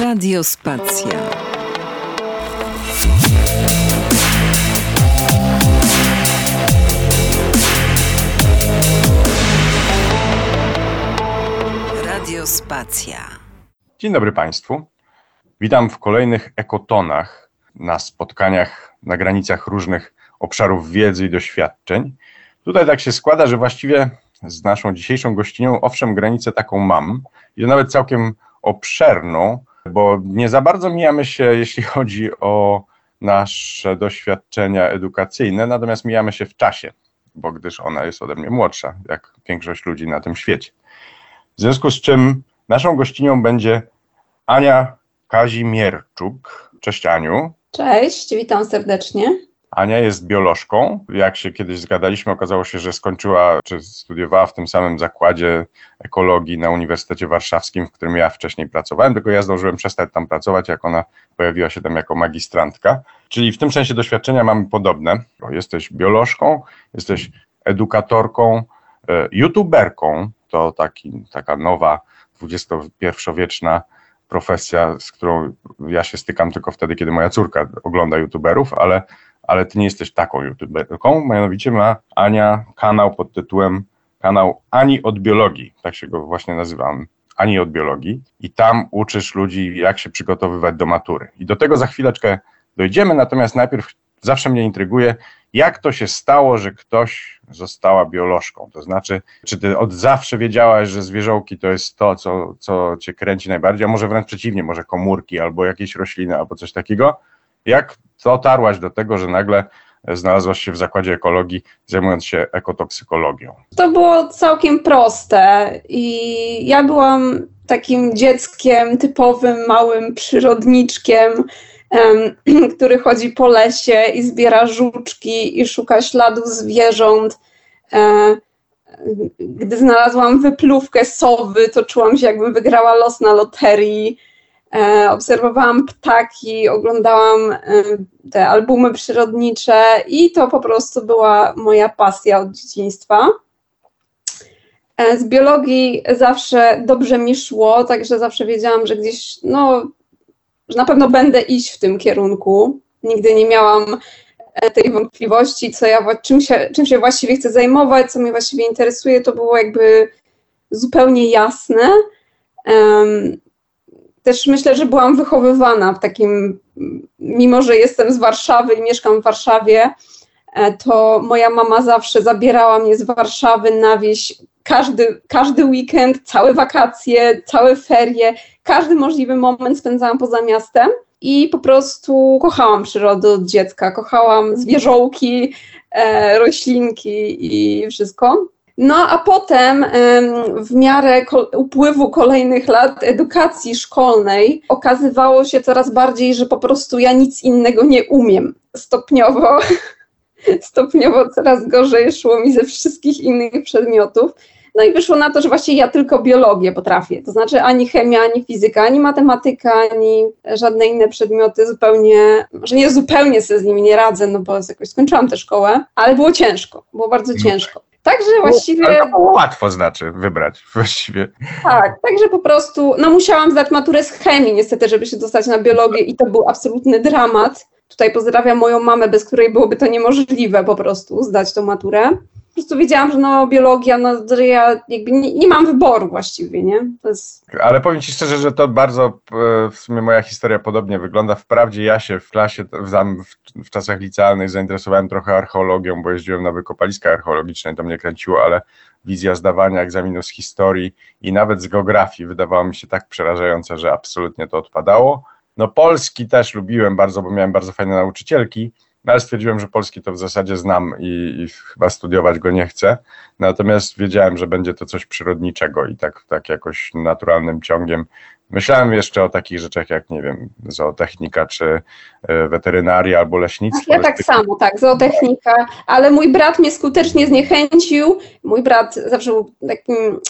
Radiospacja. Radiospacja. Dzień dobry Państwu. Witam w kolejnych ekotonach na spotkaniach na granicach różnych obszarów wiedzy i doświadczeń. Tutaj tak się składa, że właściwie z naszą dzisiejszą gościnią, owszem, granicę taką mam i nawet całkiem obszerną, bo nie za bardzo mijamy się, jeśli chodzi o nasze doświadczenia edukacyjne, natomiast mijamy się w czasie, bo gdyż ona jest ode mnie młodsza, jak większość ludzi na tym świecie. W związku z czym naszą gościnią będzie Ania Kazimierczuk. Cześć Aniu. Cześć, witam serdecznie. Ania jest biolożką. Jak się kiedyś zgadaliśmy, okazało się, że skończyła, czy studiowała w tym samym zakładzie ekologii na Uniwersytecie Warszawskim, w którym ja wcześniej pracowałem, tylko ja zdążyłem przestać tam pracować, jak ona pojawiła się tam jako magistrantka. Czyli w tym sensie doświadczenia mamy podobne. Jesteś biolożką, jesteś edukatorką, e, youtuberką, to taki, taka nowa, XXI-wieczna profesja, z którą ja się stykam tylko wtedy, kiedy moja córka ogląda youtuberów, ale ale ty nie jesteś taką youtuberką, mianowicie ma Ania kanał pod tytułem kanał Ani od biologii, tak się go właśnie nazywam, Ani od biologii i tam uczysz ludzi, jak się przygotowywać do matury. I do tego za chwileczkę dojdziemy, natomiast najpierw zawsze mnie intryguje, jak to się stało, że ktoś została biolożką? To znaczy, czy ty od zawsze wiedziałaś, że zwierzołki to jest to, co, co cię kręci najbardziej, a może wręcz przeciwnie, może komórki albo jakieś rośliny albo coś takiego? Jak dotarłaś do tego, że nagle znalazłaś się w zakładzie ekologii, zajmując się ekotoksykologią? To było całkiem proste i ja byłam takim dzieckiem typowym, małym przyrodniczkiem, um, który chodzi po lesie i zbiera żuczki i szuka śladów zwierząt. E, gdy znalazłam wypluwkę sowy, to czułam się, jakbym wygrała los na loterii. E, obserwowałam ptaki, oglądałam e, te albumy przyrodnicze i to po prostu była moja pasja od dzieciństwa. E, z biologii zawsze dobrze mi szło, także zawsze wiedziałam, że gdzieś, no, że na pewno będę iść w tym kierunku. Nigdy nie miałam tej wątpliwości, co ja, czym, się, czym się właściwie chcę zajmować, co mnie właściwie interesuje, to było jakby zupełnie jasne też myślę, że byłam wychowywana w takim, mimo że jestem z Warszawy i mieszkam w Warszawie, e, to moja mama zawsze zabierała mnie z Warszawy na wieś każdy, każdy weekend, całe wakacje, całe ferie, każdy możliwy moment spędzałam poza miastem i po prostu kochałam przyrodę od dziecka, kochałam zwierzołki, e, roślinki i wszystko. No a potem w miarę upływu kolejnych lat edukacji szkolnej okazywało się coraz bardziej, że po prostu ja nic innego nie umiem. Stopniowo, stopniowo coraz gorzej szło mi ze wszystkich innych przedmiotów. No i wyszło na to, że właściwie ja tylko biologię potrafię. To znaczy ani chemia, ani fizyka, ani matematyka, ani żadne inne przedmioty zupełnie, że nie zupełnie sobie z nimi nie radzę, no bo jakoś skończyłam tę szkołę, ale było ciężko, było bardzo no. ciężko. Także właściwie. Ale to było łatwo znaczy wybrać właściwie. Tak, także po prostu, no musiałam zdać maturę z chemii niestety, żeby się dostać na biologię i to był absolutny dramat. Tutaj pozdrawiam moją mamę, bez której byłoby to niemożliwe po prostu zdać tą maturę prostu wiedziałam, że no biologia, no że ja jakby nie, nie mam wyboru właściwie, nie? Jest... Ale powiem Ci szczerze, że to bardzo e, w sumie moja historia podobnie wygląda. Wprawdzie ja się w klasie, w, w, czasach licealnych zainteresowałem trochę archeologią, bo jeździłem na wykopaliska archeologiczne, to mnie kręciło, ale wizja zdawania egzaminu z historii i nawet z geografii wydawała mi się tak przerażająca, że absolutnie to odpadało. No polski też lubiłem bardzo, bo miałem bardzo fajne nauczycielki, no ale stwierdziłem, że polski to w zasadzie znam i, i, chyba studiować go nie chcę. Natomiast wiedziałem, że będzie to coś przyrodniczego i tak, tak jakoś naturalnym ciągiem. Myślałem jeszcze o takich rzeczach jak, nie wiem, zootechnika, czy e, weterynaria albo leśnictwo. Ja tak samo, tak, zootechnika, ale mój brat mnie skutecznie zniechęcił. Mój brat zawsze był takim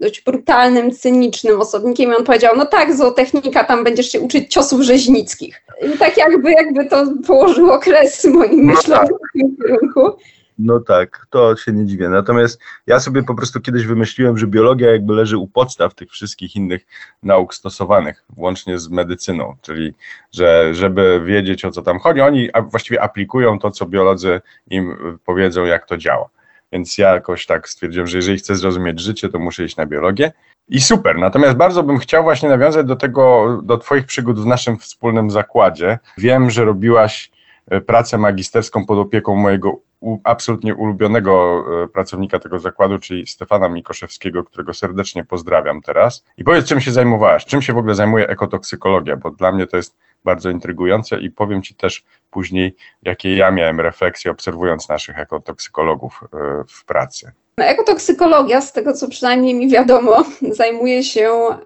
dość brutalnym, cynicznym osobnikiem i on powiedział, no tak, zootechnika, tam będziesz się uczyć ciosów rzeźnickich. I tak jakby, jakby to położyło kres moim no myślom tak. w tym kierunku. No tak, to się nie dziwię. Natomiast ja sobie po prostu kiedyś wymyśliłem, że biologia jakby leży u podstaw tych wszystkich innych nauk stosowanych, łącznie z medycyną, czyli że żeby wiedzieć o co tam chodzi, oni właściwie aplikują to, co biolodzy im powiedzą, jak to działa. Więc ja jakoś tak stwierdziłem, że jeżeli chcę zrozumieć życie, to muszę iść na biologię. I super. Natomiast bardzo bym chciał właśnie nawiązać do tego, do Twoich przygód w naszym wspólnym zakładzie. Wiem, że robiłaś e, pracę magisterską pod opieką mojego absolutnie ulubionego e, pracownika tego zakładu, czyli Stefana Mikoszewskiego, którego serdecznie pozdrawiam teraz. I powiedz, czym się zajmowałaś? Czym się w ogóle zajmuje ekotoksykologia? Bo dla mnie to jest bardzo intrygujące i powiem Ci też później, jakie ja miałem refleksje obserwując naszych ekotoksykologów e, w pracy. Ekotoksykologia, z tego co przynajmniej mi wiadomo, zajmuje się e,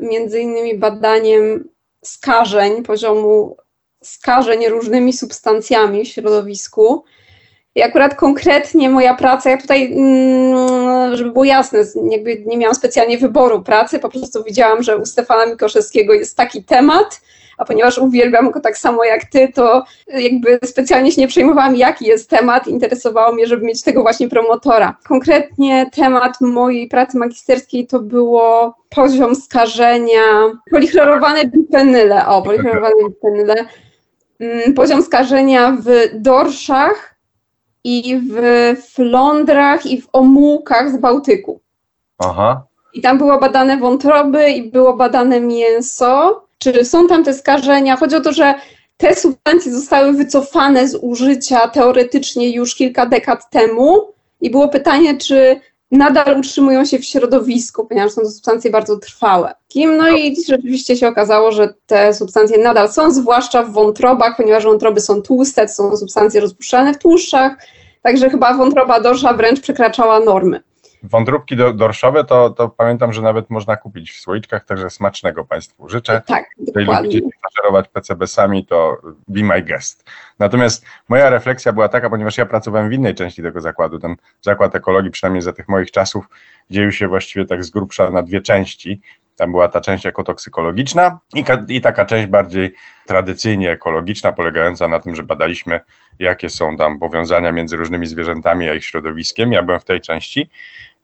między innymi badaniem skażeń, poziomu skażeń różnymi substancjami w środowisku. I akurat konkretnie moja praca, ja tutaj, mm, żeby było jasne, jakby nie miałam specjalnie wyboru pracy, po prostu widziałam, że u Stefana Mikoszewskiego jest taki temat, a ponieważ uwielbiam go tak samo jak ty, to jakby specjalnie się nie przejmowałam, jaki jest temat, interesowało mnie, żeby mieć tego właśnie promotora. Konkretnie temat mojej pracy magisterskiej to było poziom skażenia, polichlorowane bifenyle, o, polichlorowane bifenyle, mm, poziom skażenia w dorszach i w flądrach i w omułkach z Bałtyku. Aha. I tam było badane wątroby i było badane mięso czy są tam te skażenia. Chodzi o to, że te substancje zostały wycofane z użycia teoretycznie już kilka dekad temu i było pytanie, czy nadal utrzymują się w środowisku, ponieważ są to substancje bardzo trwałe. No i rzeczywiście się okazało, że te substancje nadal są, zwłaszcza w wątrobach, ponieważ wątroby są tłuste, to są substancje rozpuszczalne w tłuszczach, także chyba wątroba dorsza wręcz przekraczała normy. Wątróbki do, dorszowe to, to pamiętam, że nawet można kupić w słoiczkach, także smacznego Państwu życzę. Tak, Jeżeli lubicie faszerować PCB-sami, to be my guest. Natomiast moja refleksja była taka, ponieważ ja pracowałem w innej części tego zakładu, ten zakład ekologii, przynajmniej za tych moich czasów, dzielił się właściwie tak z grubsza na dwie części. Tam była ta część ekotoksykologiczna i, i taka część bardziej tradycyjnie ekologiczna, polegająca na tym, że badaliśmy, jakie są tam powiązania między różnymi zwierzętami a ich środowiskiem. Ja byłem w tej części.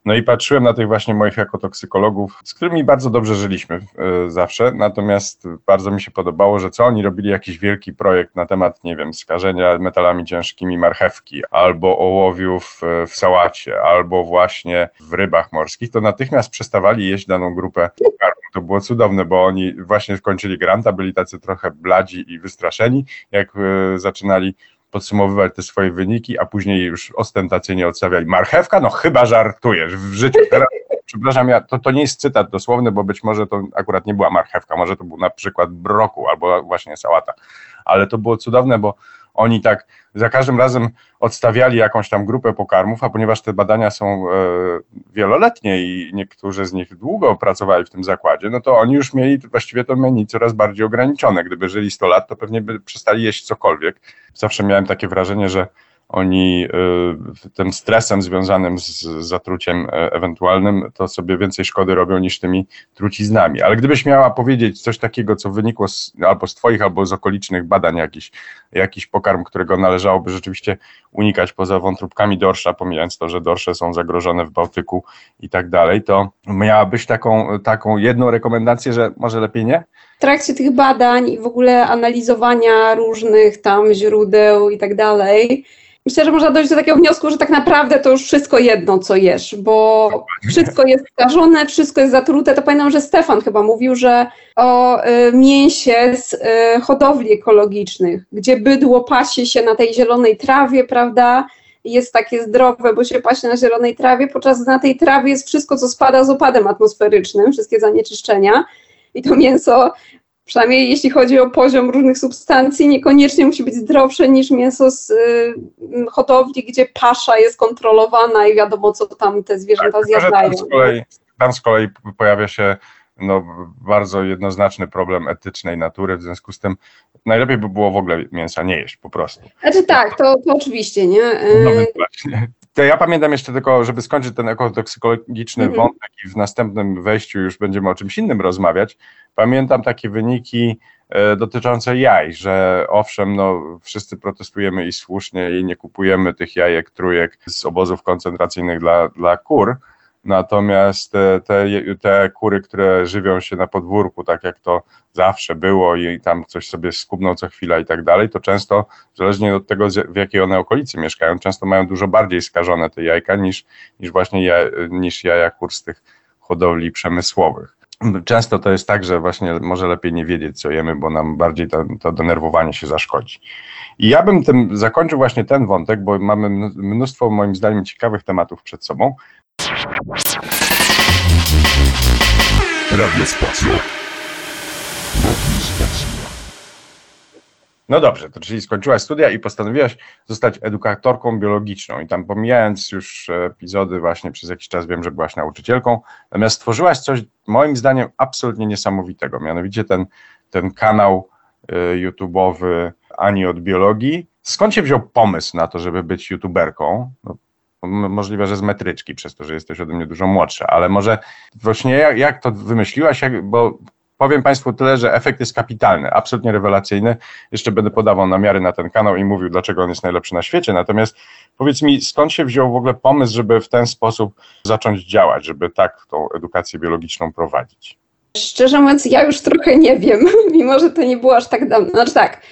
No i patrzyłem na tych właśnie moich ekotoksykologów, z którymi bardzo dobrze żyliśmy e, zawsze, natomiast bardzo mi się podobało, że co oni robili jakiś wielki projekt na temat, nie wiem, skażenia metalami ciężkimi marchewki, albo ołowiów e, w sałacie, albo właśnie w rybach morskich, to natychmiast przestawali jeść daną grupę. To było cudowne, bo oni właśnie skończyli granta, byli tacy trochę bladzi i wystraszeni, jak e, zaczynali podsumowywać te swoje wyniki, a później już ostentacyjnie odstawiali marchewka, no chyba żartujesz w życiu. Teraz, przepraszam, ja, to, to nie jest cytat dosłowny, bo być może to akurat nie była marchewka, może to był na przykład broku albo właśnie sałata, ale to było cudowne, bo oni tak za każdym razem odstawiali jakąś tam grupę pokarmów, a ponieważ te badania są e, wieloletnie i niektórzy z nich długo pracowali w tym zakładzie, no to oni już mieli właściwie to menu coraz bardziej ograniczone. Gdyby żyli 100 lat, to pewnie by przestali jeść cokolwiek. Zawsze miałem takie wrażenie, że oni y, tym stresem związanym z zatruciem e, ewentualnym, to sobie więcej szkody robią niż tymi truciznami. Ale gdybyś miała powiedzieć coś takiego, co wynikło z, albo z Twoich, albo z okolicznych badań, jakiś, jakiś pokarm, którego należałoby rzeczywiście unikać poza wątróbkami dorsza, pomijając to, że dorsze są zagrożone w Bałtyku i tak dalej, to miałabyś taką, taką jedną rekomendację, że może lepiej nie? W trakcie tych badań i w ogóle analizowania różnych tam źródeł i tak dalej, myślę, że można dojść do takiego wniosku, że tak naprawdę to już wszystko jedno, co jesz, bo wszystko jest skażone, wszystko jest zatrute. To pamiętam, że Stefan chyba mówił, że o y, mięsie z y, hodowli ekologicznych, gdzie bydło pasie się na tej zielonej trawie, prawda? Jest takie zdrowe, bo się pasie na zielonej trawie, podczas na tej trawie jest wszystko, co spada z opadem atmosferycznym, wszystkie zanieczyszczenia. I to mięso przynajmniej jeśli chodzi o poziom różnych substancji, niekoniecznie musi być zdrowsze niż mięso z y, hodowli, gdzie pasza jest kontrolowana i wiadomo, co tam te zwierzęta tak, zjadają. Tam z, kolei, tam z kolei pojawia się no, bardzo jednoznaczny problem etycznej natury, w związku z tym najlepiej by było w ogóle mięsa nie jeść po prostu. Znaczy tak, to, to oczywiście, nie? No właśnie. Ja pamiętam jeszcze tylko, żeby skończyć ten ekotoksykologiczny mhm. wątek i w następnym wejściu już będziemy o czymś innym rozmawiać. Pamiętam takie wyniki e, dotyczące jaj, że owszem, no, wszyscy protestujemy i słusznie i nie kupujemy tych jajek, trójek z obozów koncentracyjnych dla, dla kur, Natomiast te, te kury, które żywią się na podwórku, tak jak to zawsze było i tam coś sobie skubną co chwila i tak dalej, to często, zależnie od tego, w jakiej one okolicy mieszkają, często mają dużo bardziej skażone te jajka niż, niż właśnie ja, niż jaja kur z tych hodowli przemysłowych. Często to jest tak, że właśnie może lepiej nie wiedzieć, co jemy, bo nam bardziej to, to denerwowanie się zaszkodzi. I ja bym tym zakończył właśnie ten wątek, bo mamy mnóstwo moim zdaniem ciekawych tematów przed sobą. Radio Spacja. No dobrze, to czyli skończyłaś studia i postanowiłaś zostać edukatorką biologiczną. I tam pomijając już epizody, właśnie przez jakiś czas wiem, że byłaś nauczycielką, natomiast stworzyłaś coś moim zdaniem absolutnie niesamowitego. Mianowicie ten, ten kanał y, YouTube'owy Ani od biologii. Skąd się wziął pomysł na to, żeby być YouTuberką? No, Możliwe, że z metryczki, przez to, że jesteś ode mnie dużo młodsza, ale może właśnie jak, jak to wymyśliłaś, jak, bo powiem Państwu tyle, że efekt jest kapitalny, absolutnie rewelacyjny. Jeszcze będę podawał namiary na ten kanał i mówił, dlaczego on jest najlepszy na świecie. Natomiast powiedz mi, skąd się wziął w ogóle pomysł, żeby w ten sposób zacząć działać, żeby tak tą edukację biologiczną prowadzić? Szczerze mówiąc, ja już trochę nie wiem, mimo że to nie było aż tak dawno. Znaczy tak,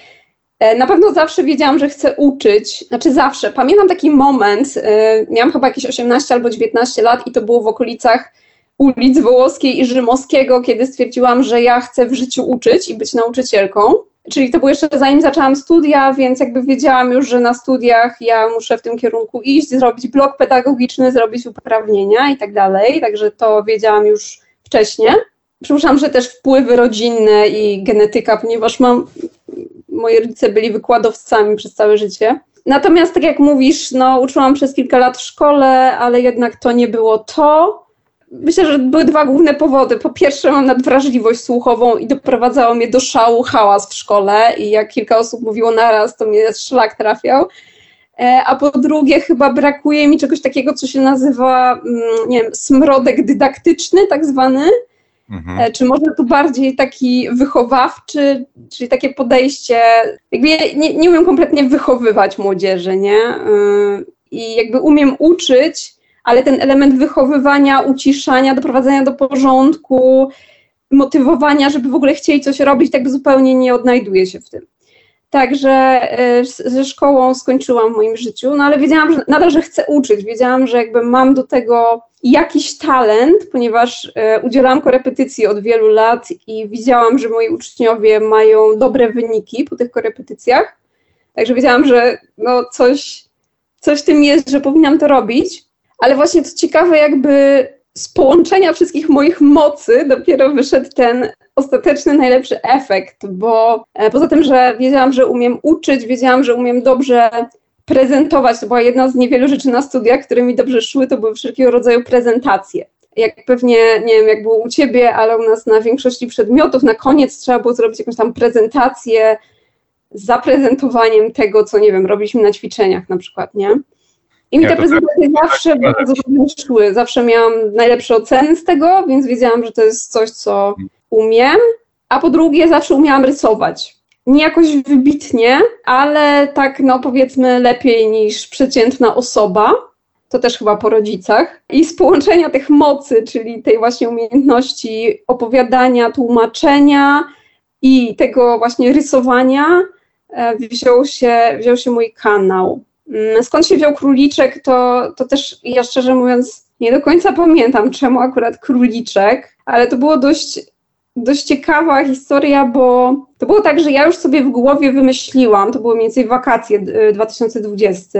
na pewno zawsze wiedziałam, że chcę uczyć, znaczy zawsze. Pamiętam taki moment, e, miałam chyba jakieś 18 albo 19 lat i to było w okolicach ulic Wołoskiej i Rzymowskiego, kiedy stwierdziłam, że ja chcę w życiu uczyć i być nauczycielką. Czyli to było jeszcze zanim zaczęłam studia, więc jakby wiedziałam już, że na studiach ja muszę w tym kierunku iść, zrobić blok pedagogiczny, zrobić uprawnienia i tak dalej. Także to wiedziałam już wcześniej. Przypuszczam, że też wpływy rodzinne i genetyka, ponieważ mam moi rodzice byli wykładowcami przez całe życie. Natomiast, tak jak mówisz, no, uczyłam przez kilka lat w szkole, ale jednak to nie było to. Myślę, że były dwa główne powody. Po pierwsze, mam nadwrażliwość słuchową i doprowadzało mnie do szału hałas w szkole, i jak kilka osób mówiło naraz, to mnie szlak trafiał. E, a po drugie, chyba brakuje mi czegoś takiego, co się nazywa, mm, nie wiem, smrodek dydaktyczny, tak zwany Mhm. E, czy może tu bardziej taki wychowawczy, czyli takie podejście, jakby ja nie, nie umiem kompletnie wychowywać młodzieży, nie? E, I jakby umiem uczyć, ale ten element wychowywania, uciszania, doprowadzenia do porządku, motywowania, żeby w ogóle chcieli coś robić, tak zupełnie nie odnajduje się w tym. Także e, ze szkołą skończyłam w moim życiu, no ale wiedziałam, że nadal, że chcę uczyć. Wiedziałam, że jakby mam do tego jakiś talent, ponieważ e, udzielałam korepetycji od wielu lat i widziałam, że moi uczniowie mają dobre wyniki po tych korepetycjach. Także wiedziałam, że no coś, coś tym jest, że powinnam to robić. Ale właśnie to ciekawe, jakby z połączenia wszystkich moich mocy dopiero wyszedł ten ostateczny, najlepszy efekt, bo e, poza tym, że wiedziałam, że umiem uczyć, wiedziałam, że umiem dobrze prezentować, to była jedna z niewielu rzeczy na studiach, które mi dobrze szły, to były wszelkiego rodzaju prezentacje. Jak pewnie, nie wiem, jak było u Ciebie, ale u nas na większości przedmiotów na koniec trzeba było zrobić jakąś tam prezentację z zaprezentowaniem tego, co, nie wiem, robiliśmy na ćwiczeniach na przykład, nie? I mi te prezentacje zawsze bardzo dobrze szły. Zawsze miałam najlepsze oceny z tego, więc wiedziałam, że to jest coś, co umiem. A po drugie, zawsze umiałam rysować. Nie jakoś wybitnie, ale tak, no powiedzmy, lepiej niż przeciętna osoba. To też chyba po rodzicach. I z połączenia tych mocy, czyli tej właśnie umiejętności opowiadania, tłumaczenia i tego właśnie rysowania, e, wziął się, wziął się mój kanał. Mm, skąd się wziął króliczek, to, to też ja szczerze mówiąc nie do końca pamiętam, czemu akurat króliczek, ale to było dość, dość ciekawa historia, bo to było tak, że ja już sobie w głowie wymyśliłam, to były mniej więcej wakacje 2020,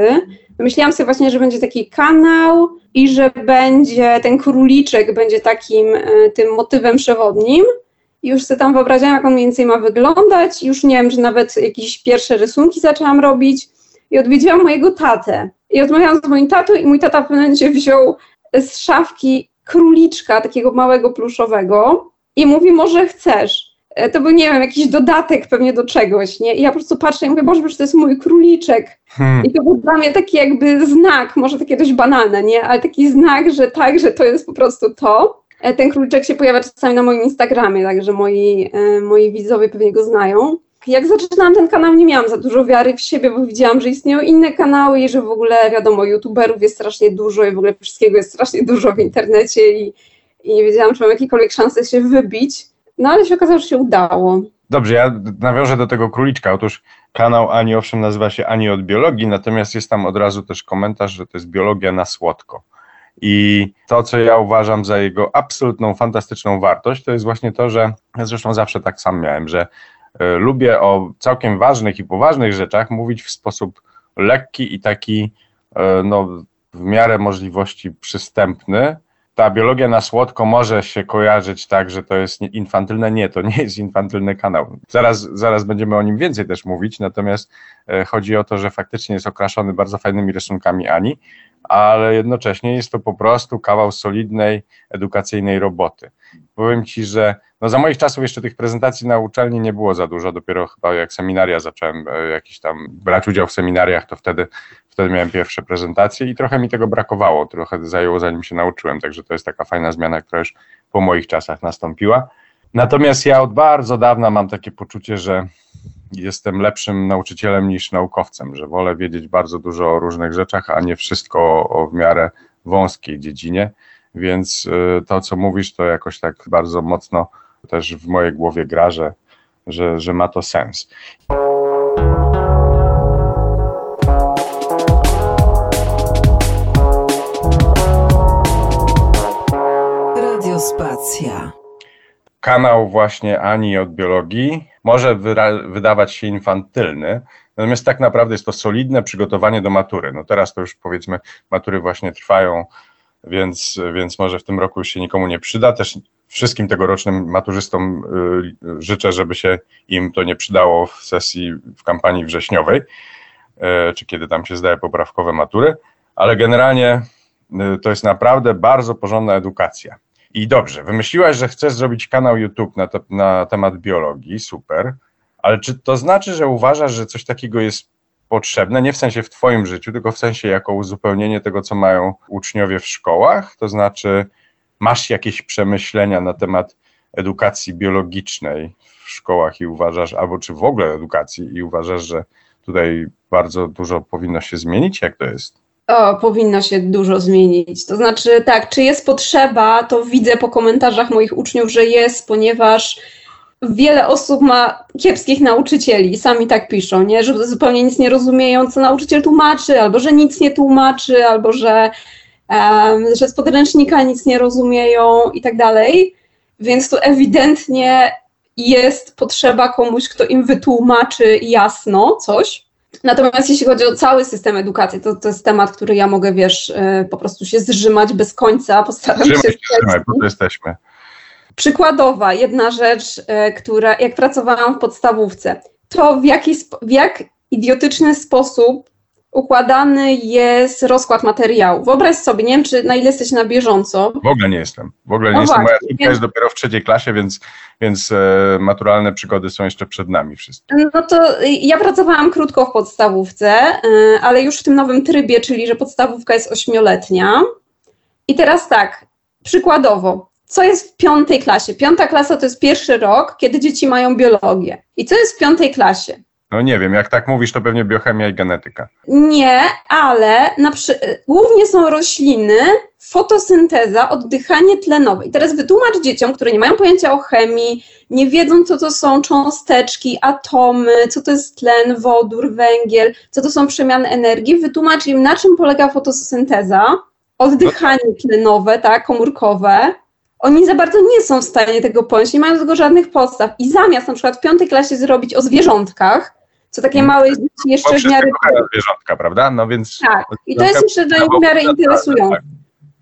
wymyśliłam sobie właśnie, że będzie taki kanał i że będzie ten króliczek będzie takim e, tym motywem przewodnim. Już sobie tam wyobrażałam, jak on mniej więcej ma wyglądać. Już nie wiem, że nawet jakieś pierwsze rysunki zaczęłam robić i odwiedziłam mojego tatę. I rozmawiałam z moim tatą i mój tata w pewnym momencie wziął z szafki króliczka, takiego małego pluszowego i mówi, może chcesz. E, to był, nie wiem, jakiś dodatek pewnie do czegoś, nie? I ja po prostu patrzę i mówię, Boże, to jest mój króliczek. Hmm. I to był dla mnie taki jakby znak, może takie dość banalne, nie? Ale taki znak, że tak, że to jest po prostu to. E, ten króliczek się pojawia czasami na moim Instagramie, także moi, e, moi widzowie pewnie go znają. Jak zaczynałam ten kanał, nie miałam za dużo wiary w siebie, bo widziałam, że istnieją inne kanały i że w ogóle, wiadomo, youtuberów jest strasznie dużo i w ogóle wszystkiego jest strasznie dużo w internecie i, i nie wiedziałam, czy mam jakiekolwiek szansę się wybić. No ale się okazało, że się udało. Dobrze, ja nawiążę do tego króliczka. Otóż kanał Ani owszem nazywa się Ani od biologii, natomiast jest tam od razu też komentarz, że to jest biologia na słodko. I to, co ja uważam za jego absolutną, fantastyczną wartość, to jest właśnie to, że ja zresztą zawsze tak sam miałem, że y, lubię o całkiem ważnych i poważnych rzeczach mówić w sposób lekki i taki y, no, w miarę możliwości przystępny, ta biologia na słodko może się kojarzyć tak, że to jest infantylne. Nie, to nie jest infantylny kanał. Zaraz, zaraz będziemy o nim więcej też mówić, natomiast e, chodzi o to, że faktycznie jest okraszony bardzo fajnymi rysunkami Ani, ale jednocześnie jest to po prostu kawał solidnej, edukacyjnej roboty. Powiem Ci, że no za moich czasów jeszcze tych prezentacji na uczelni nie było za dużo, dopiero chyba jak seminaria zacząłem e, jakiś tam brać udział w seminariach, to wtedy, wtedy miałem pierwsze prezentacje i trochę mi tego brakowało, trochę zajęło zanim się nauczyłem, także to jest taka fajna zmiana, która już po moich czasach nastąpiła. Natomiast ja od bardzo dawna mam takie poczucie, że jestem lepszym nauczycielem niż naukowcem, że wolę wiedzieć bardzo dużo o różnych rzeczach, a nie wszystko o, w miarę wąskiej dziedzinie. Więc y, to, co mówisz, to jakoś tak bardzo mocno też w mojej głowie gra, że, że, że ma to sens. Kanał właśnie Ani od biologii może wydawać się infantylny, natomiast tak naprawdę jest to solidne przygotowanie do matury. No teraz to już powiedzmy matury właśnie trwają, więc, więc może w tym roku już się nikomu nie przyda. Też wszystkim tegorocznym maturzystom y, życzę, żeby się im to nie przydało w sesji, w kampanii wrześniowej, y, czy kiedy tam się zdaje poprawkowe matury, ale generalnie y, to jest naprawdę bardzo porządna edukacja. I dobrze, wymyśliłaś, że chcesz zrobić kanał YouTube na, te, na temat biologii, super, ale czy to znaczy, że uważasz, że coś takiego jest potrzebne, nie w sensie w Twoim życiu, tylko w sensie jako uzupełnienie tego, co mają uczniowie w szkołach? To znaczy, masz jakieś przemyślenia na temat edukacji biologicznej w szkołach i uważasz, albo czy w ogóle edukacji i uważasz, że tutaj bardzo dużo powinno się zmienić? Jak to jest? O, powinno się dużo zmienić. To znaczy, tak, czy jest potrzeba, to widzę po komentarzach moich uczniów, że jest, ponieważ wiele osób ma kiepskich nauczycieli, sami tak piszą, nie? że zupełnie nic nie rozumieją, co nauczyciel tłumaczy, albo że nic nie tłumaczy, albo że że z podręcznika nic nie rozumieją i tak dalej. Więc tu ewidentnie jest potrzeba komuś, kto im wytłumaczy jasno coś. Natomiast jeśli chodzi o cały system edukacji, to, to jest temat, który ja mogę, wiesz, y, po prostu się zrzymać bez końca. Postaram Zrzymaj się. Zrzymaj, to jesteśmy. Przykładowa, jedna rzecz, y, która, jak pracowałam w podstawówce, to w jaki, w jak idiotyczny sposób układany jest rozkład materiału. Wyobraź sobie, nie wiem, czy na ile jesteś na bieżąco. W ogóle nie jestem. W ogóle nie no jestem. Moja córka jest dopiero w trzeciej klasie, więc, więc e, maturalne przygody są jeszcze przed nami wszystkie. No to ja pracowałam krótko w podstawówce, e, ale już w tym nowym trybie, czyli że podstawówka jest ośmioletnia. I teraz tak, przykładowo, co jest w piątej klasie? Piąta klasa to jest pierwszy rok, kiedy dzieci mają biologię. I co jest w piątej klasie? No nie wiem, jak tak mówisz, to pewnie biochemia i genetyka. Nie, ale przy... głównie są rośliny, fotosynteza, oddychanie tlenowe. I teraz wytłumacz dzieciom, które nie mają pojęcia o chemii, nie wiedzą, co to są cząsteczki, atomy, co to jest tlen, wodór, węgiel, co to są przemiany energii, wytłumacz im, na czym polega fotosynteza, oddychanie tlenowe, tak, komórkowe, oni za bardzo nie są w stanie tego pojąć, nie mają do tego żadnych podstaw. I zamiast na przykład w piątej klasie zrobić o zwierzątkach, co takie małe dzieci jeszcze w miarę... zwierzątka, prawda? No więc... Tak, i to jest jeszcze dla nich w miarę interesujące. Tak.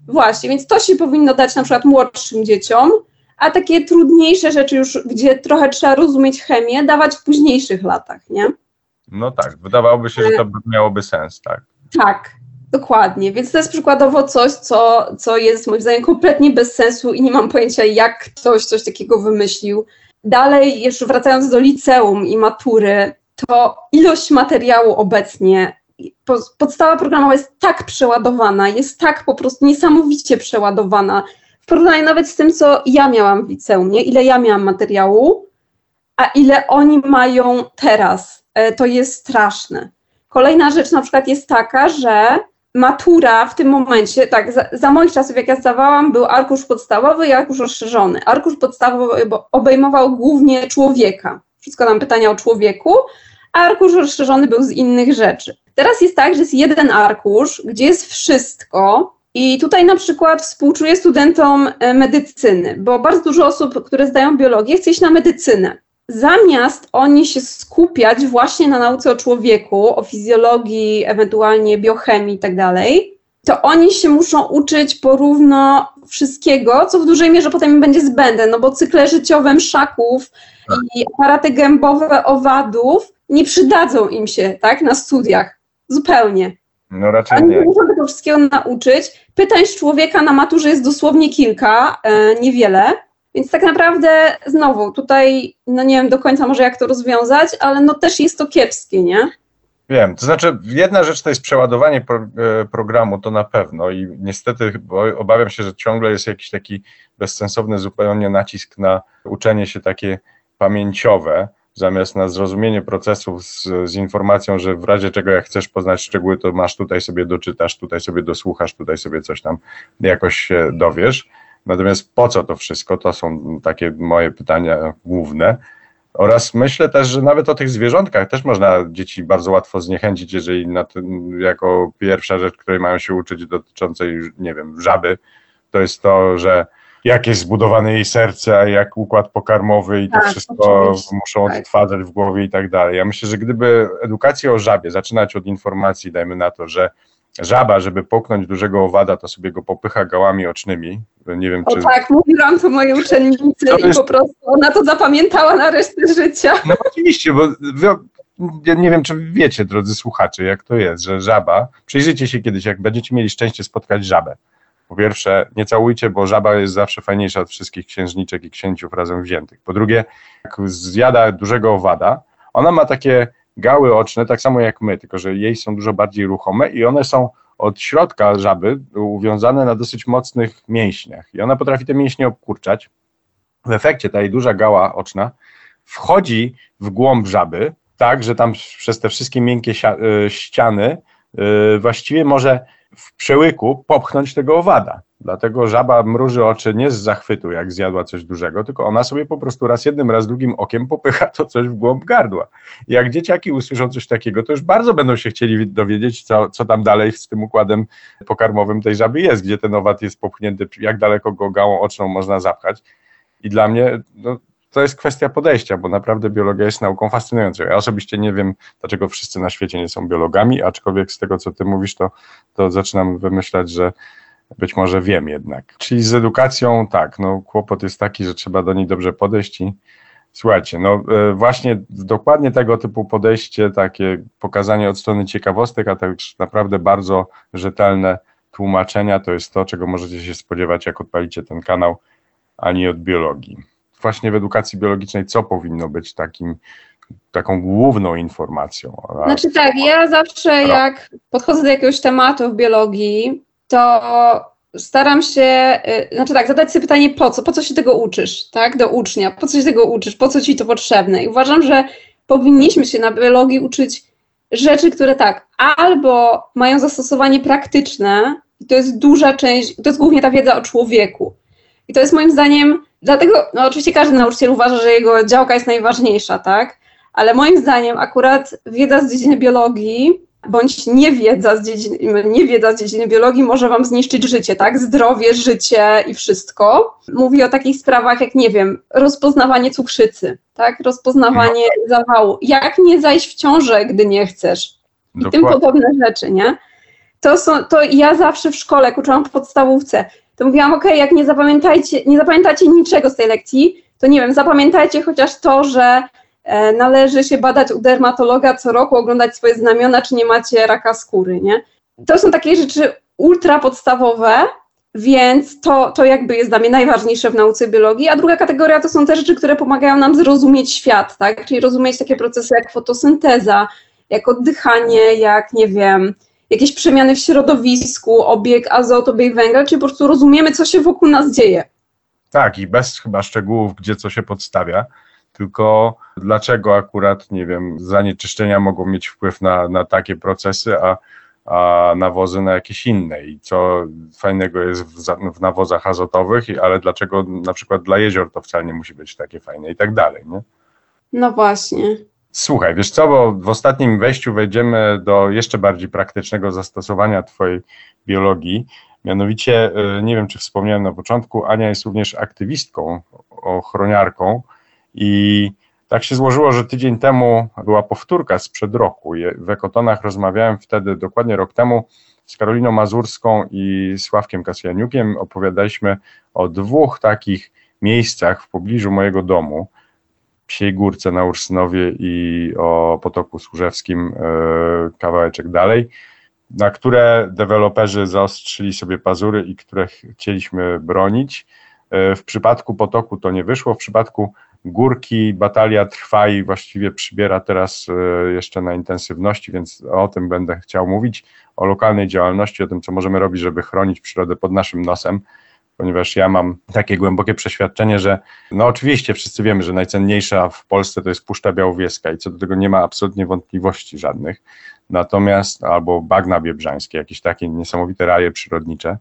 Właśnie, więc to się powinno dać na przykład młodszym dzieciom, a takie trudniejsze rzeczy już, gdzie trochę trzeba rozumieć chemię, dawać w późniejszych latach, nie? No tak, wydawałoby się, że to miałoby sens, tak. Tak, dokładnie. Więc to jest przykładowo coś, co, co jest moim zdaniem kompletnie bez sensu i nie mam pojęcia, jak ktoś coś takiego wymyślił. Dalej, jeszcze wracając do liceum i matury, to ilość materiału obecnie, podstawa programowa jest tak przeładowana, jest tak po prostu niesamowicie przeładowana w porównaniu nawet z tym, co ja miałam w liceum, nie? ile ja miałam materiału, a ile oni mają teraz. E, to jest straszne. Kolejna rzecz na przykład jest taka, że matura w tym momencie, tak, za, za, moich czasów, jak ja zdawałam, był arkusz podstawowy i arkusz rozszerzony. Arkusz podstawowy obejmował głównie człowieka. Wszystko nam pytania o człowieku, a arkusz rozszerzony był z innych rzeczy. Teraz jest tak, że jest jeden arkusz, gdzie jest wszystko, i tutaj na przykład współczuję studentom e, medycyny, bo bardzo dużo osób, które zdają biologię, chce iść na medycynę. Zamiast oni się skupiać właśnie na nauce o człowieku, o fizjologii, ewentualnie biochemii i tak dalej, to oni się muszą uczyć porówno wszystkiego, co w dużej mierze potem im będzie zbędne, no bo cykle życiowe mszaków tak. i aparaty gębowe owadów nie przydadzą im się, tak, na studiach. Zupełnie. No raczej Oni nie. nie muszą tego wszystkiego nauczyć. Pytań z człowieka na maturze jest dosłownie kilka, e, niewiele. Więc tak naprawdę znowu tutaj, no nie wiem do końca może jak to rozwiązać, ale no też jest to kiepskie, nie? Wiem, to znaczy jedna rzecz to jest przeładowanie pro, e, programu, to na pewno i niestety obawiam się, że ciągle jest jakiś taki bezsensowny zupełnie nacisk na uczenie się takie pamięciowe, zamiast na zrozumienie procesów z, z, informacją, że w razie czego jak chcesz poznać szczegóły, to masz tutaj sobie doczytasz, tutaj sobie dosłuchasz, tutaj sobie coś tam jakoś się dowiesz. Natomiast po co to wszystko? To są takie moje pytania główne. Oraz myślę też, że nawet o tych zwierzątkach też można dzieci bardzo łatwo zniechęcić, jeżeli tym, jako pierwsza rzecz, której mają się uczyć dotyczącej, nie wiem, żaby, to jest to, że jak jest zbudowane jej serce, a jak układ pokarmowy i to tak, wszystko oczywiście. muszą tak. odtwarzać w głowie i tak dalej. Ja myślę, że gdyby edukację o żabie zaczynać od informacji, dajmy na to, że żaba, żeby poknąć dużego owada, to sobie go popycha gałami ocznymi. Nie wiem, czy... O tak, mówiłam to mojej uczennicy to i jest... po prostu ona to zapamiętała na resztę życia. No oczywiście, bo wy, ja nie wiem, czy wiecie, drodzy słuchacze, jak to jest, że żaba, przyjrzyjcie się kiedyś, jak będziecie mieli szczęście spotkać żabę. Po pierwsze, nie całujcie, bo żaba jest zawsze fajniejsza od wszystkich księżniczek i księciów razem wziętych. Po drugie, jak zjada dużego owada, ona ma takie gały oczne, tak samo jak my, tylko że jej są dużo bardziej ruchome i one są od środka żaby uwiązane na dosyć mocnych mięśniach. I ona potrafi te mięśnie obkurczać. W efekcie ta jej duża gała oczna wchodzi w głąb żaby, tak, że tam przez te wszystkie miękkie e, ściany e, właściwie może w przełyku popchnąć tego owada. Dlatego żaba mruży oczy nie z zachwytu, jak zjadła coś dużego, tylko ona sobie po prostu raz jednym, raz drugim okiem popycha to coś w głąb gardła. Jak dzieciaki usłyszą coś takiego, to już bardzo będą się chcieli dowiedzieć, co, co tam dalej z tym układem pokarmowym tej żaby jest, gdzie ten owad jest popchnięty, jak daleko go gałą oczną można zapchać. I dla mnie no, to jest kwestia podejścia, bo naprawdę biologia jest nauką fascynującą. Ja osobiście nie wiem, dlaczego wszyscy na świecie nie są biologami, aczkolwiek z tego, co ty mówisz, to, to zaczynam wymyślać, że być może wiem jednak. Czyli z edukacją, tak, no kłopot jest taki, że trzeba do niej dobrze podejść i słuchajcie, no e, właśnie dokładnie tego typu podejście, takie pokazanie od strony ciekawostek, a też naprawdę bardzo rzetelne tłumaczenia, to jest to, czego możecie się spodziewać, jak odpalicie ten kanał, ani od biologii. Właśnie w edukacji biologicznej, co powinno być takim taką główną informacją. Znaczy tak, ja zawsze jak podchodzę do jakiegoś tematu w biologii, to staram się, y, znaczy tak, zadać sobie pytanie po co, po co się tego uczysz, tak, do ucznia, po co się tego uczysz, po co ci to potrzebne? I uważam, że powinniśmy się na biologii uczyć rzeczy, które tak, albo mają zastosowanie praktyczne i to jest duża część, to jest głównie ta wiedza o człowieku. I to jest moim zdaniem, dlatego, no oczywiście każdy nauczyciel uważa, że jego działka jest najważniejsza, tak, ale moim zdaniem akurat wiedza z dziedziny biologii bądź niewiedza z, dziedziny, niewiedza z dziedziny biologii może wam zniszczyć życie, tak? Zdrowie, życie i wszystko. Mówi o takich sprawach jak, nie wiem, rozpoznawanie cukrzycy, tak? Rozpoznawanie no. zawału. Jak nie zajść w ciążę, gdy nie chcesz? I Dokładnie. tym podobne rzeczy, nie? To, są, to ja zawsze w szkole, jak uczyłam w podstawówce, to mówiłam, ok, jak nie zapamiętajcie, nie zapamiętacie niczego z tej lekcji, to nie wiem, zapamiętajcie chociaż to, że E, należy się badać u dermatologa co roku, oglądać swoje znamiona, czy nie macie raka skóry, nie? To są takie rzeczy ultra podstawowe, więc to, to jakby jest dla mnie najważniejsze w nauce biologii. A druga kategoria to są te rzeczy, które pomagają nam zrozumieć świat, tak? Czyli rozumieć takie procesy jak fotosynteza, jak oddychanie, jak nie wiem, jakieś przemiany w środowisku, obieg azotu, obieg węgla, czy po prostu rozumiemy, co się wokół nas dzieje. Tak, i bez chyba szczegółów, gdzie co się podstawia, tylko dlaczego akurat, nie wiem, zanieczyszczenia mogą mieć wpływ na, na takie procesy, a, a nawozy na jakieś inne i co fajnego jest w, w nawozach azotowych, ale dlaczego na przykład dla jezior to wcale nie musi być takie fajne i tak dalej, nie? No właśnie. Słuchaj, wiesz co, bo w ostatnim wejściu wejdziemy do jeszcze bardziej praktycznego zastosowania Twojej biologii. Mianowicie, y, nie wiem czy wspomniałem na początku, Ania jest również aktywistką, ochroniarką i tak się złożyło, że tydzień temu była powtórka sprzed roku. W Ekotonach rozmawiałem wtedy, dokładnie rok temu, z Karoliną Mazurską i Sławkiem Kasjaniukiem. Opowiadaliśmy o dwóch takich miejscach w pobliżu mojego domu. Psiej Górce na Ursynowie i o Potoku Służewskim e, kawałeczek dalej, na które deweloperzy zaostrzyli sobie pazury i które chcieliśmy bronić. E, w przypadku Potoku to nie wyszło, w przypadku Górki batalia trwa i właściwie przybiera teraz e, jeszcze na intensywności, więc o tym będę chciał mówić, o lokalnej działalności, o tym, co możemy robić, żeby chronić przyrodę pod naszym nosem ponieważ ja mam takie głębokie przeświadczenie, że no oczywiście wszyscy wiemy, że najcenniejsza w Polsce to jest Puszcza Białowieska i co do tego nie ma absolutnie wątpliwości żadnych. Natomiast albo bagna biebrzańskie, jakieś takie niesamowite raje przyrodnicze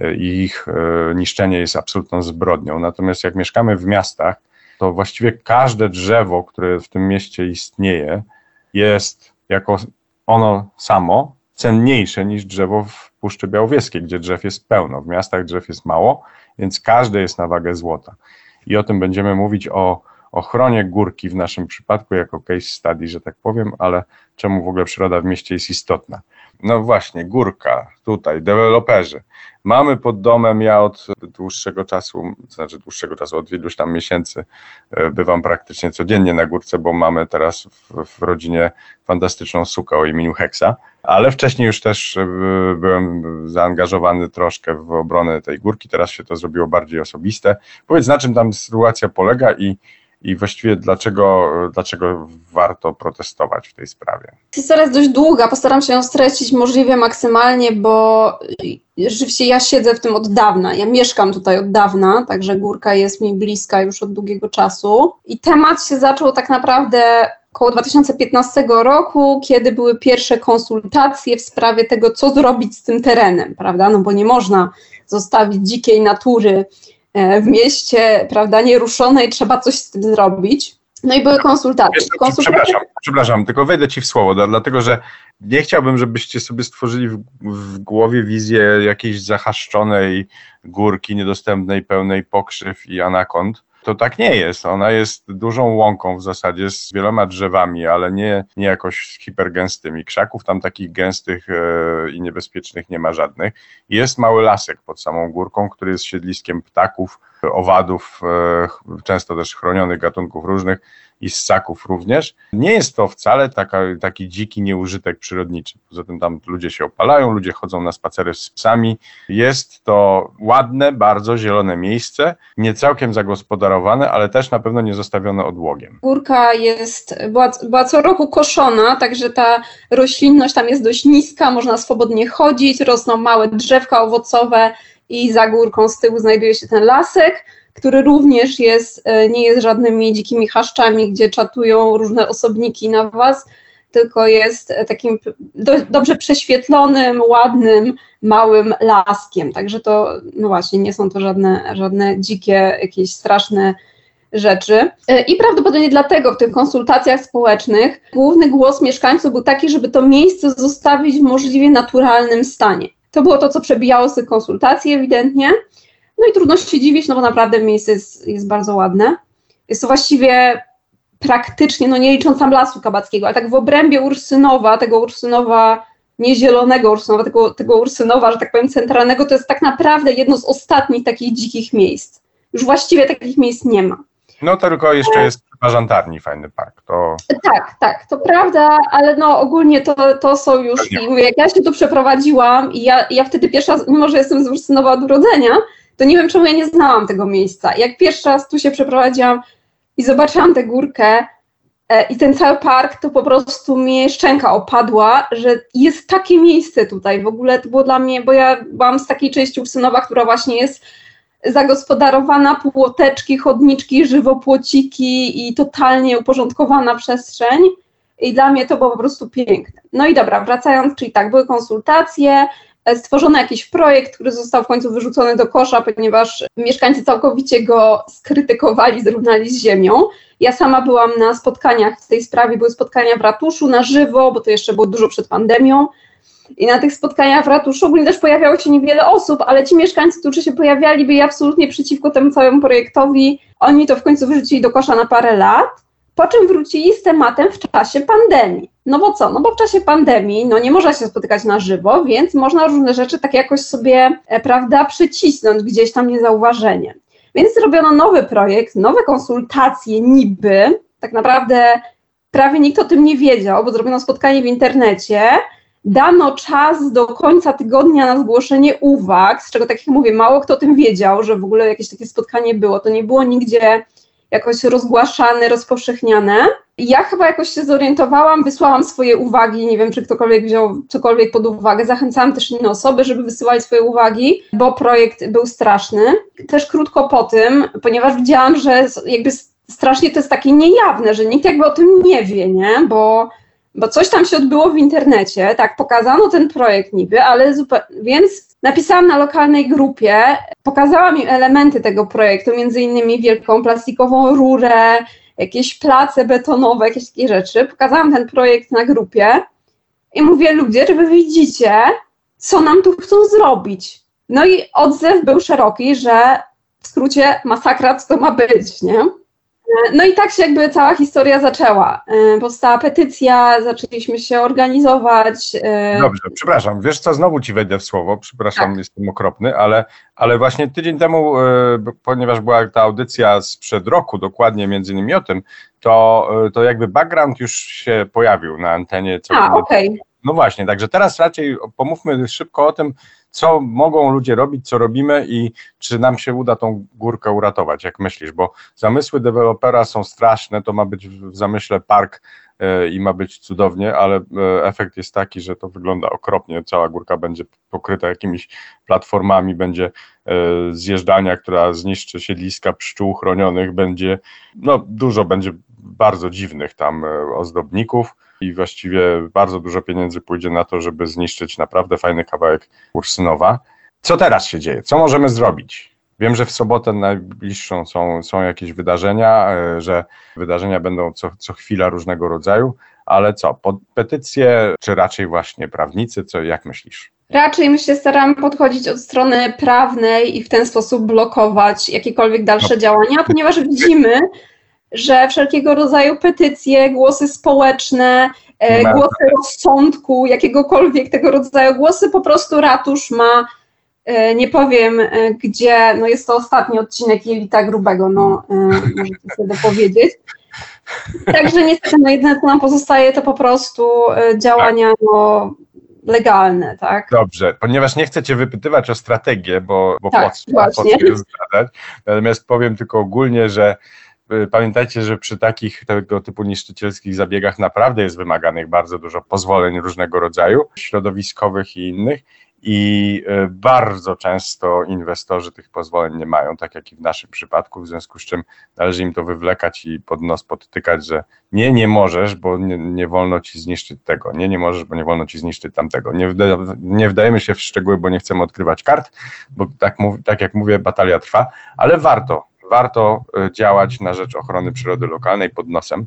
e, ich e, niszczenie jest absolutną zbrodnią. Natomiast jak mieszkamy w miastach, to właściwie każde drzewo, które w tym mieście istnieje, jest jako ono samo cenniejsze niż drzewo w Puszczy Białowieskiej, gdzie drzew jest pełno. W miastach drzew jest mało, więc każde jest na wagę złota. I o tym będziemy mówić o ochronie górki w naszym przypadku jako case study, że tak powiem, ale czemu w ogóle przyroda w mieście jest istotna. No właśnie, górka, tutaj, deweloperzy. Mamy pod domem, ja od dłuższego czasu, znaczy dłuższego czasu, od iluś tam miesięcy e, bywam praktycznie codziennie na górce, bo mamy teraz w, w rodzinie fantastyczną sukę o imieniu Heksa, ale wcześniej już też e, byłem zaangażowany troszkę w obronę tej górki, teraz się to zrobiło bardziej osobiste. Powiedz, na czym tam sytuacja polega i i właściwie dlaczego, dlaczego warto protestować w tej sprawie? Historia jest dość długa, postaram się ją streścić możliwie maksymalnie, bo rzeczywiście ja siedzę w tym od dawna, ja mieszkam tutaj od dawna, także górka jest mi bliska już od długiego czasu. I temat się zaczął tak naprawdę około 2015 roku, kiedy były pierwsze konsultacje w sprawie tego, co zrobić z tym terenem, prawda, no bo nie można zostawić dzikiej natury w mieście, prawda, nieruszonej, trzeba coś z tym zrobić. No i były konsultacje. Wiesz, konsultacje. Przepraszam, przepraszam, tylko wejdę Ci w słowo, dlatego że nie chciałbym, żebyście sobie stworzyli w, w głowie wizję jakiejś zahaszczonej górki, niedostępnej, pełnej pokrzyw i anakond to tak nie jest. Ona jest dużą łąką w zasadzie z wieloma drzewami, ale nie, nie jakoś hipergęstymi. Krzaków tam takich gęstych e, i niebezpiecznych nie ma żadnych. Jest mały lasek pod samą górką, który jest siedliskiem ptaków, owadów, e, często też chronionych gatunków różnych i ssaków również. Nie jest to wcale taka, taki dziki nieużytek przyrodniczy. Poza tym tam ludzie się opalają, ludzie chodzą na spacery z psami. Jest to ładne, bardzo zielone miejsce, nie całkiem zagospodarowane, ale też na pewno nie zostawione odłogiem. Górka jest, była, była co roku koszona, także ta roślinność tam jest dość niska, można swobodnie chodzić, rosną małe drzewka owocowe i za górką z tyłu znajduje się ten lasek który również jest, e, nie jest żadnymi dzikimi chaszczami, gdzie czatują różne osobniki na was, tylko jest e, takim do, dobrze prześwietlonym, ładnym, małym laskiem. Także to, no właśnie, nie są to żadne, żadne dzikie, jakieś straszne rzeczy. E, I prawdopodobnie dlatego w tych konsultacjach społecznych główny głos mieszkańców był taki, żeby to miejsce zostawić w możliwie naturalnym stanie. To było to, co przebijało z tych konsultacji ewidentnie. No i trudno się dziwić, no bo naprawdę miejsce jest, jest bardzo ładne. Jest to właściwie praktycznie, no nie licząc tam lasu kabackiego, ale tak w obrębie Ursynowa, tego Ursynowa, nie zielonego Ursynowa, tego, tego Ursynowa, że tak powiem, centralnego, to jest tak naprawdę jedno z ostatnich takich dzikich miejsc. Już właściwie takich miejsc nie ma. No tylko jeszcze jest Żantarni fajny park. To... Tak, tak, to prawda, ale no ogólnie to, to są już, i mówię, jak ja się tu przeprowadziłam i ja, ja wtedy pierwsza, mimo że jestem z Ursynowa od urodzenia, to nie wiem, czemu ja nie znałam tego miejsca. Jak pierwszy raz tu się przeprowadziłam i zobaczyłam tę górkę, E, I ten cały park to po prostu mnie szczęka opadła, że jest takie miejsce tutaj. W ogóle to było dla mnie, bo ja byłam z takiej części Ursynowa, która właśnie jest zagospodarowana, płoteczki, chodniczki, żywopłociki i totalnie uporządkowana przestrzeń. I dla mnie to było po prostu piękne. No i dobra, wracając, czyli tak, były konsultacje, e, stworzono jakiś projekt, który został w końcu wyrzucony do kosza, ponieważ mieszkańcy całkowicie go skrytykowali, zrównali z ziemią. Ja sama byłam na spotkaniach w tej sprawie, były spotkania w ratuszu na żywo, bo to jeszcze było dużo przed pandemią. I na tych spotkaniach w ratuszu ogólnie też pojawiało się niewiele osób, ale ci mieszkańcy, którzy się pojawiali, byli absolutnie przeciwko temu całemu projektowi. Oni to w końcu wyrzucili do kosza na parę lat, po czym wrócili z tematem w czasie pandemii. No bo co? No bo w czasie pandemii no nie można się spotykać na żywo, więc można różne rzeczy tak jakoś sobie, e, prawda, przycisnąć gdzieś tam niezauważenie. Więc zrobiono nowy projekt, nowe konsultacje niby, tak naprawdę prawie nikt o tym nie wiedział, bo zrobiono spotkanie w internecie, dano czas do końca tygodnia na zgłoszenie uwag, z czego tak jak mówię, mało kto o tym wiedział, że w ogóle jakieś takie spotkanie było, to nie było nigdzie jakoś rozgłaszane, rozpowszechniane. Ja chyba jakoś się zorientowałam, wysłałam swoje uwagi, nie wiem, czy ktokolwiek wziął cokolwiek pod uwagę. Zachęcałam też inne osoby, żeby wysyłali swoje uwagi, bo projekt był straszny. Też krótko po tym, ponieważ widziałam, że jakby strasznie to jest takie niejawne, że nikt jakby o tym nie wie, nie? Bo, bo coś tam się odbyło w internecie, tak, pokazano ten projekt niby, ale zupełnie, więc napisałam na lokalnej grupie, pokazałam im elementy tego projektu, między innymi wielką plastikową rurę, jakieś place betonowe, jakieś takie rzeczy. Pokazałam ten projekt na grupie i mówię, ludzie, czy wy widzicie, co nam tu chcą zrobić? No i odzew był szeroki, że w skrócie masakra, co to ma być, nie? No i tak się jakby cała historia zaczęła. E, powstała petycja, zaczęliśmy się organizować. E, Dobrze, przepraszam, wiesz co, znowu ci wejdę w słowo, przepraszam, tak. jestem okropny, ale, ale właśnie tydzień temu, e, ponieważ była ta audycja sprzed roku, dokładnie między innymi o tym, to, to jakby background już się pojawił na antenie. Co A, okej. Okay. No właśnie, także teraz raczej pomówmy szybko o tym, co mogą ludzie robić, co robimy i czy nam się uda tą górkę uratować, jak myślisz, bo zamysły dewelopera są straszne, to ma być w zamyśle park e, i ma być cudownie, ale e, efekt jest taki, że to wygląda okropnie, cała górka będzie pokryta jakimiś platformami, będzie e, zjeżdżania, która zniszczy siedliska pszczół chronionych, będzie, no dużo będzie bardzo dziwnych tam ozdobników, i właściwie bardzo dużo pieniędzy pójdzie na to, żeby zniszczyć naprawdę fajny kawałek Ursynowa. Co teraz się dzieje? Co możemy zrobić? Wiem, że w sobotę najbliższą są, są jakieś wydarzenia, e, że wydarzenia będą co, co chwila różnego rodzaju, ale co, pod petycję, czy raczej właśnie prawnicy, co, jak myślisz? Raczej myślę, staram podchodzić od strony prawnej i w ten sposób blokować jakiekolwiek dalsze no. działania, ponieważ widzimy, że wszelkiego rodzaju petycje, głosy społeczne, e, głosy rozsądku, jakiegokolwiek tego rodzaju głosy, po prostu ratusz ma, e, nie powiem e, gdzie, no jest to ostatni odcinek Jelita Grubego, no możecie sobie dopowiedzieć. Także niestety, no jedyne co nam pozostaje to po prostu działania no, legalne, tak? Dobrze, ponieważ nie chcę Cię wypytywać o strategię, bo, bo tak, po, co, zdradzać, natomiast powiem tylko ogólnie, że pamiętajcie, że przy takich tego typu niszczycielskich zabiegach naprawdę jest wymaganych bardzo dużo pozwoleń różnego rodzaju, środowiskowych i innych. I y, bardzo często inwestorzy tych pozwoleń nie mają, tak jak i w naszym przypadku, w związku z czym należy im to wywlekać i pod nos podtykać, że nie, nie możesz, bo nie, nie wolno ci zniszczyć tego, nie, nie możesz, bo nie wolno ci zniszczyć tamtego. Nie, wda, nie wdajemy się w szczegóły, bo nie chcemy odkrywać kart, bo tak, tak jak mówię, batalia trwa, ale warto, warto e, działać na rzecz ochrony przyrody lokalnej pod nosem.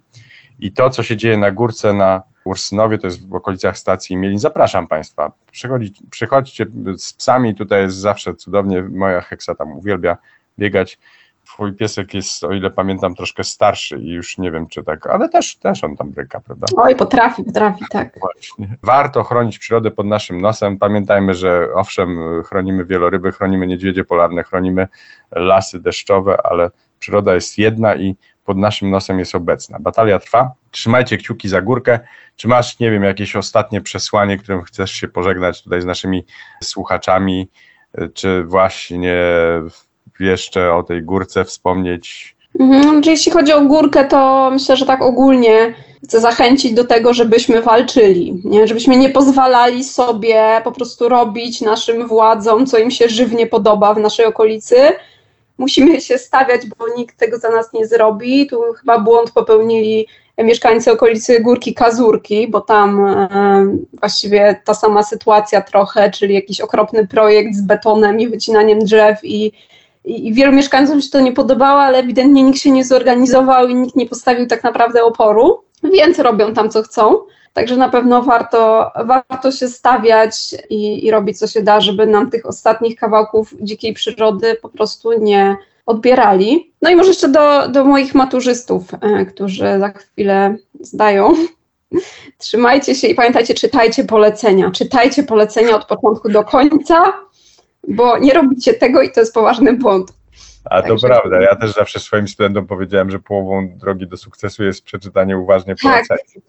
I to, co się dzieje na górce na Ursynowie, to jest w okolicach stacji Mielin. Zapraszam Państwa, przychodź, przychodźcie z psami, tutaj jest zawsze cudownie, moja heksa tam uwielbia biegać twój piesek jest, o ile pamiętam, troszkę starszy i już nie wiem, czy tak, ale też, też on tam bryka, prawda? Oj, potrafi, potrafi, tak. Właśnie. Warto chronić przyrodę pod naszym nosem. Pamiętajmy, że owszem, chronimy wieloryby, chronimy niedźwiedzie polarne, chronimy lasy deszczowe, ale przyroda jest jedna i pod naszym nosem jest obecna. Batalia trwa. Trzymajcie kciuki za górkę. Czy masz, nie wiem, jakieś ostatnie przesłanie, którym chcesz się pożegnać tutaj z naszymi słuchaczami, czy właśnie jeszcze o tej górce wspomnieć Mhm, jeśli chodzi o górkę, to myślę, że tak ogólnie chcę zachęcić do tego, żebyśmy walczyli, nie? żebyśmy nie pozwalali sobie po prostu robić naszym władzom, co im się żywnie podoba w naszej okolicy. Musimy się stawiać, bo nikt tego za nas nie zrobi. Tu chyba błąd popełnili mieszkańcy okolicy Górki Kazurki, bo tam e, właściwie ta sama sytuacja trochę, czyli jakiś okropny projekt z betonem i wycinaniem drzew i, i, wielu mieszkańcom się to nie podobało, ale ewidentnie nikt się nie zorganizował i nikt nie postawił tak naprawdę oporu, więc robią tam co chcą. Także na pewno warto, warto się stawiać i, i robić co się da, żeby nam tych ostatnich kawałków dzikiej przyrody po prostu nie, odbierali. No i może jeszcze do, do moich maturzystów, e, którzy za chwilę zdają. Trzymajcie się i pamiętajcie, czytajcie polecenia. Czytajcie polecenia od początku do końca, bo nie robicie tego i to jest poważny błąd. A to Także... prawda. Ja też zawsze swoim studentom powiedziałem, że połową drogi do sukcesu jest przeczytanie uważnie tak, poleceń.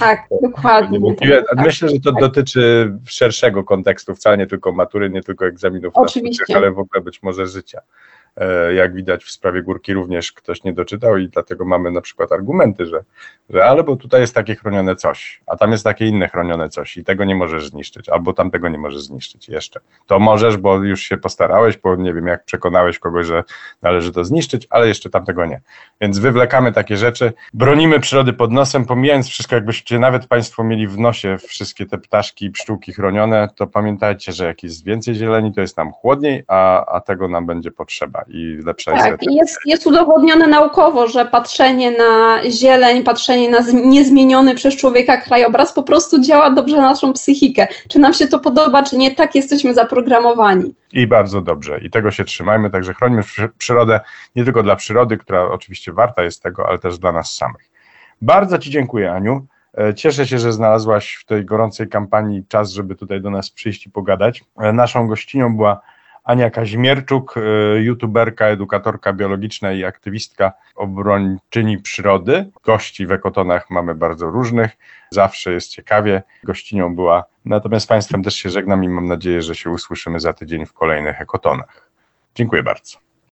Tak, dokładnie. Mówiłem, tak, myślę, że to tak. dotyczy szerszego kontekstu, wcale nie tylko matury, nie tylko egzaminów, Oczywiście. ale w ogóle być może życia. E, jak widać w sprawie górki również ktoś nie doczytał i dlatego mamy na przykład argumenty, że, że ale bo tutaj jest takie chronione coś, a tam jest takie inne chronione coś i tego nie możesz zniszczyć, albo tamtego nie możesz zniszczyć jeszcze. To możesz, bo już się postarałeś, bo nie wiem, jak przekonałeś kogoś, że należy to zniszczyć, ale jeszcze tamtego nie. Więc wywlekamy takie rzeczy, bronimy przyrody pod nosem, pomijając wszystko, jakbyście nawet Państwo mieli w nosie wszystkie te ptaszki i pszczółki chronione, to pamiętajcie, że jak jest więcej zieleni, to jest nam chłodniej, a, a tego nam będzie potrzeba i lepsza tak, jest jest, jest udowodnione naukowo, że patrzenie na zieleń, patrzenie na niezmieniony przez człowieka krajobraz po prostu działa dobrze na naszą psychikę. Czy nam się to podoba, czy nie, tak jesteśmy zaprogramowani. I bardzo dobrze. I tego się trzymajmy, także chronimy przyrodę nie tylko dla przyrody, która oczywiście warta jest tego, ale też dla nas samych. Bardzo Ci dziękuję, Aniu. E, cieszę się, że znalazłaś w tej gorącej kampanii czas, żeby tutaj do nas przyjść i pogadać. E, naszą gościnią była Ania Kazimierczuk, y, youtuberka, edukatorka biologiczna i aktywistka obrończyni przyrody. Gości w ekotonach mamy bardzo różnych, zawsze jest ciekawie. Gościnią była. Natomiast Państwem też się żegnam i mam nadzieję, że się usłyszymy za tydzień w kolejnych ekotonach. Dziękuję bardzo.